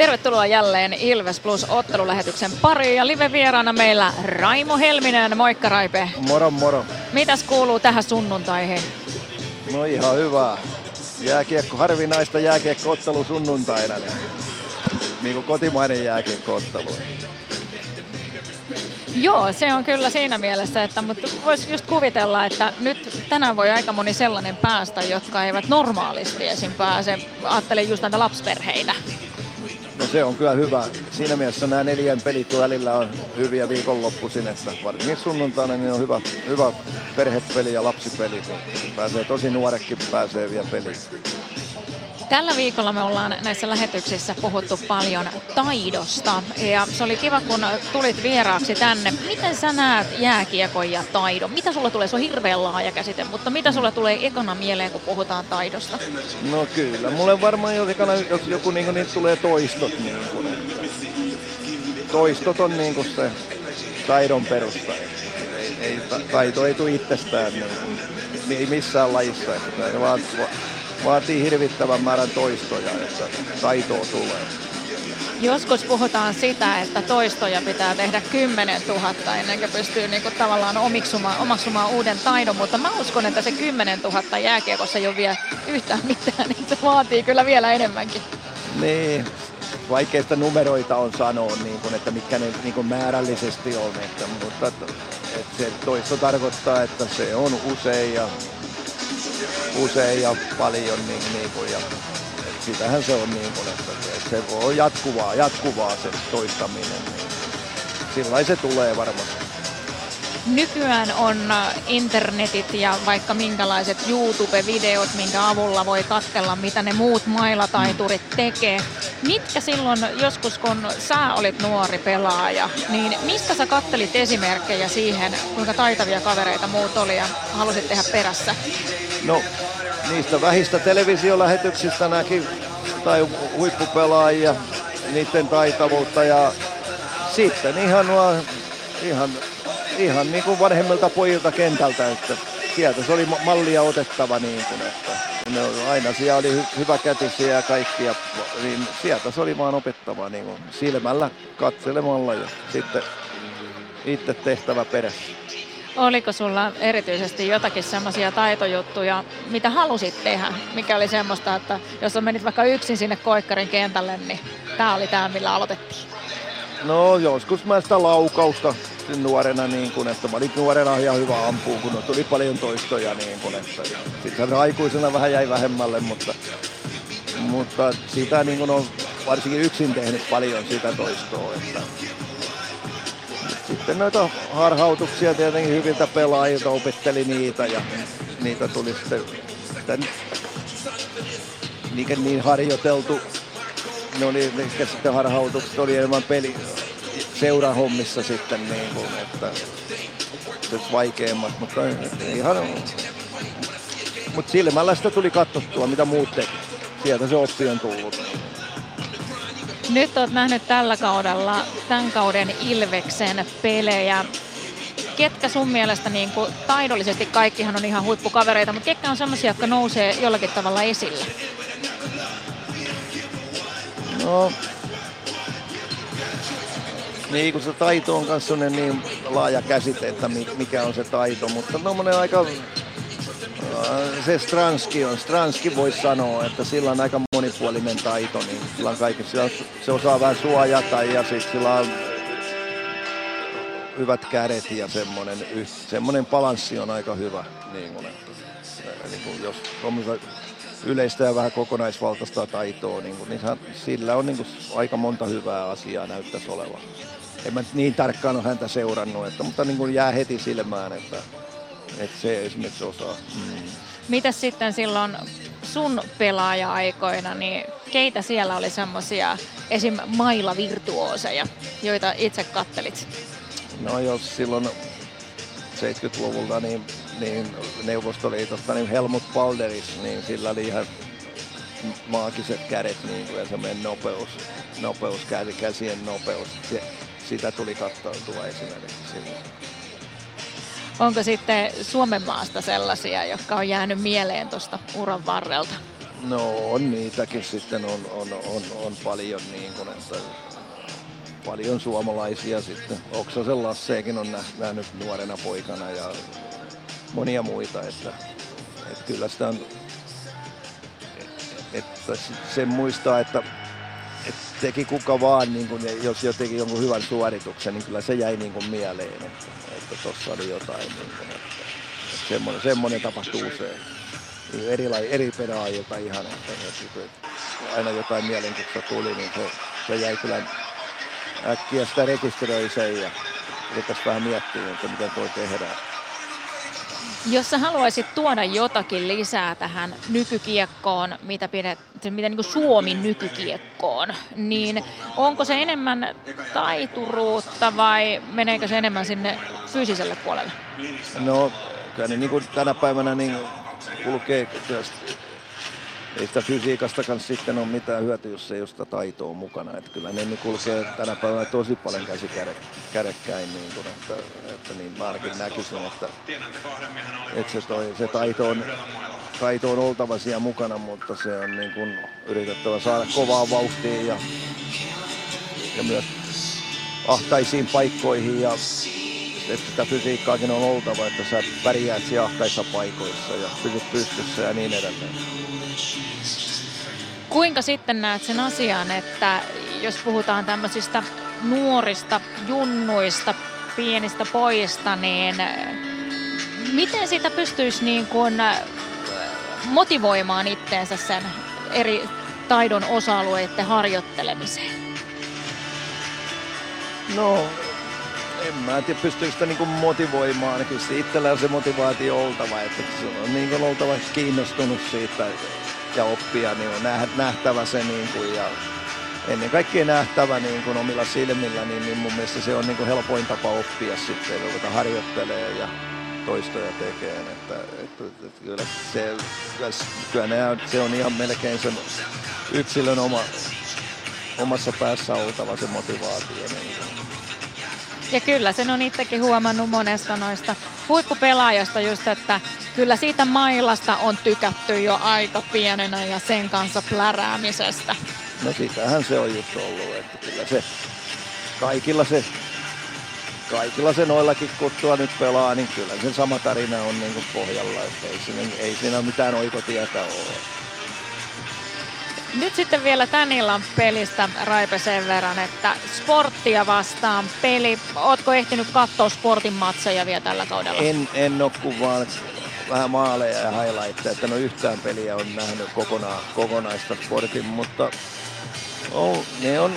Tervetuloa jälleen Ilves Plus ottelulähetyksen pariin ja live-vieraana meillä Raimo Helminen. Moikka Raipe. Moro moro. Mitäs kuuluu tähän sunnuntaihin? No ihan hyvä. Jääkiekko, harvinaista jääkiekkoottelu sunnuntaina. Niin, niin kuin kotimainen jääkiekkoottelu. Joo, se on kyllä siinä mielessä, että mutta voisi just kuvitella, että nyt tänään voi aika moni sellainen päästä, jotka eivät normaalisti esim. pääse. Ajattelen just näitä lapsperheitä. No se on kyllä hyvä. Siinä mielessä nämä neljän pelit välillä on hyviä viikonloppuisin, että varsinkin sunnuntaina niin on hyvä, hyvä perhepeli ja lapsipeli. Pääsee tosi nuorekin pääsee vielä peliin. Tällä viikolla me ollaan näissä lähetyksissä puhuttu paljon taidosta ja se oli kiva kun tulit vieraaksi tänne. Miten sä näet jääkiekon ja taidon? Mitä sulla tulee? Se on hirveän laaja käsite, mutta mitä sulla tulee ekana mieleen kun puhutaan taidosta? No kyllä, mulle varmaan jos ekana jos joku niin, niin tulee toistot. Niin kuin, toistot on niin kuin se taidon perusta. Ei, ei, taito ei tule itsestään niin, ei missään lajissa. Että vaan, vaatii hirvittävän määrän toistoja, että taitoa tulee. Joskus puhutaan sitä, että toistoja pitää tehdä 10 000 ennen kuin pystyy niin kuin tavallaan omiksumaan, omaksumaan uuden taidon, mutta mä uskon, että se 10 000 jääkiekossa ei ole vielä yhtään mitään, niin se vaatii kyllä vielä enemmänkin. Niin, vaikeista numeroita on sanoa, niin kuin, että mitkä ne niin kuin määrällisesti on, että, mutta että, että se toisto tarkoittaa, että se on usein ja usein ja paljon, niin, niin kuin, ja sitähän se on niin kuin, että se on jatkuvaa, jatkuvaa se toistaminen. Niin sillä se tulee varmasti. Nykyään on internetit ja vaikka minkälaiset YouTube-videot, minkä avulla voi katsella, mitä ne muut mailataiturit tekee. Mitkä silloin joskus, kun sä olit nuori pelaaja, niin mistä sä kattelit esimerkkejä siihen, kuinka taitavia kavereita muut oli ja halusit tehdä perässä? No, niistä vähistä televisiolähetyksistä näki tai huippupelaajia, niiden taitavuutta ja sitten ihan nuo, ihan, ihan niin kuin vanhemmilta pojilta kentältä, että sieltä se oli mallia otettava niin kuin, että ne aina siellä oli hyvä kätisiä ja kaikkia, niin sieltä se oli vaan opettava niin kuin silmällä katselemalla ja sitten itse tehtävä perässä. Oliko sulla erityisesti jotakin semmoisia taitojuttuja, mitä halusit tehdä? Mikä oli semmoista, että jos on menit vaikka yksin sinne koikkarin kentälle, niin tämä oli tämä, millä aloitettiin? No joskus mä sitä laukausta nuorena, niin kun, että mä olin nuorena ihan hyvä ampuu, kun tuli paljon toistoja. Niin kun, että, sitten aikuisena vähän jäi vähemmälle, mutta, mutta sitä niin kun on varsinkin yksin tehnyt paljon sitä toistoa. Että, sitten noita harhautuksia tietenkin hyviltä pelaajilta opetteli niitä ja niitä tuli sitten, niin, niin harjoiteltu. Oli ne sitten harhautukset oli enemmän peli seurahommissa sitten niin kuin, että se vaikeimmat, mutta ihan mutta silmällä sitä tuli katsottua, mitä muut teki. Sieltä se oppi on tullut. Nyt olet nähnyt tällä kaudella tämän kauden Ilveksen pelejä. Ketkä sun mielestä niin kuin, taidollisesti kaikkihan on ihan huippukavereita, mutta ketkä on sellaisia, jotka nousee jollakin tavalla esille? No, niin kun se taito on kanssa niin laaja käsite, että mikä on se taito, mutta no aika Äh, se Stranski on. Stranski voisi sanoa, että sillä on aika monipuolinen taito, niin sillä on kaikki, sillä on, se osaa vähän suojata ja sitten sillä on hyvät kädet ja semmoinen, semmoinen balanssi on aika hyvä. Niin kun, niin kun jos yleistä ja vähän kokonaisvaltaista taitoa, niin, kun, niin sillä on niin kun, aika monta hyvää asiaa näyttäisi olevan. En mä niin tarkkaan ole häntä seurannut, että, mutta niin kun jää heti silmään, että että se esimerkiksi osaa. Mm. Mitäs sitten silloin sun pelaaja-aikoina, niin keitä siellä oli semmoisia esim. maila-virtuooseja, joita itse kattelit? No jos silloin 70-luvulta niin, niin Neuvostoliitosta niin Helmut Balderis, niin sillä oli ihan maagiset kädet niin kuin, ja semmoinen nopeus, nopeus käsien nopeus. Se, sitä tuli kattautua esimerkiksi silloin. Onko sitten Suomen maasta sellaisia, jotka on jäänyt mieleen tuosta uran varrelta? No on niitäkin sitten, on, on, on, on paljon niin kuin, että paljon suomalaisia sitten. Oksasen Lasseekin on nähnyt nuorena poikana ja monia muita, että, että kyllä sitä on, että sen muistaa, että, että teki kuka vaan, niin kun, jos jotenkin jonkun hyvän suorituksen, niin kyllä se jäi niin kuin mieleen, että, tuossa oli jotain, niin kuin, että, että semmoinen, semmoinen tapahtuu usein. Eri, eri pelaajilta ihan, että, että, että aina jotain mielenkiintoista tuli, niin se, se jäi kyllä äkkiä sitä rekisteröi sen ja rupesi vähän miettiä, että miten toi tehdään. Jos sä haluaisit tuoda jotakin lisää tähän nykykiekkoon, mitä, pidet, mitä niin Suomi nykykiekkoon, niin onko se enemmän taituruutta vai meneekö se enemmän sinne fyysiselle puolelle? No, kyllä niin kuin tänä päivänä niin kulkee ei sitä fysiikastakaan sitten ole mitään hyötyä, jos ei ole sitä taitoa mukana. Että kyllä ne kulkee tänä päivänä tosi paljon käsi kädekkäin, niin kuin, että, että niin mä ainakin näkisin, että, että se, toi, se taito, on, taito on oltava siellä mukana, mutta se on niin kuin yritettävä saada kovaa vauhtia ja, ja myös ahtaisiin paikkoihin ja että sitä fysiikkaakin on oltava, että sä pärjäät siellä ahtaissa paikoissa ja pysyt pystyssä ja niin edelleen. Kuinka sitten näet sen asian, että jos puhutaan tämmöisistä nuorista junnuista, pienistä pojista, niin äh, miten sitä pystyisi niin kuin äh, motivoimaan itteensä sen eri taidon osa-alueiden harjoittelemiseen? No, en mä tiedä pystyykö sitä niinku motivoimaan. Kyllä itsellä on se motivaatio oltava, että se on niin oltava kiinnostunut siitä ja oppia, niin on nähtävä se niin kuin, ja ennen kaikkea nähtävä niin kuin omilla silmillä, niin, niin mun mielestä se on niin kuin helpoin tapa oppia sitten, kun harjoittelee ja toistoja tekee. Että, että, että kyllä, se, kyllä ne, se on ihan melkein sen yksilön oma, omassa päässä oltava se motivaatio. Niin ja kyllä sen on itsekin huomannut monesta noista huippupelaajasta just, että kyllä siitä mailasta on tykätty jo aika pienenä ja sen kanssa pläräämisestä. No sitähän se on just ollut, että kyllä se kaikilla se kaikilla se noillakin kuttua nyt pelaa, niin kyllä sen sama tarina on niin kuin pohjalla, että ei siinä, ei siinä mitään oikotietä ole. Nyt sitten vielä tän illan pelistä, Raipe, sen verran, että sporttia vastaan peli. Ootko ehtinyt katsoa sportin matseja vielä tällä kaudella? En, en ole kuvaan vähän maaleja ja highlightteja, että ole yhtään peliä on nähnyt kokonaan, kokonaista sportin, mutta on, ne on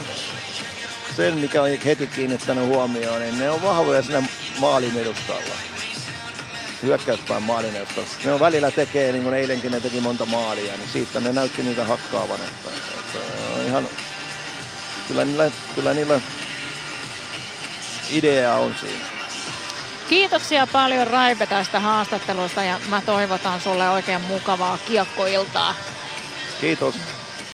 sen, mikä on heti kiinnittänyt huomioon, niin ne on vahvoja siinä maalin edustalla hyökkäyspäin maalineusta. Ne on välillä tekee, niin kuin eilenkin ne teki monta maalia, niin siitä ne näytti niitä hakkaavan. Että, että ihan, kyllä niillä, kyllä niillä idea on siinä. Kiitoksia paljon Raipe tästä haastattelusta ja mä toivotan sulle oikein mukavaa kiekkoiltaa. Kiitos.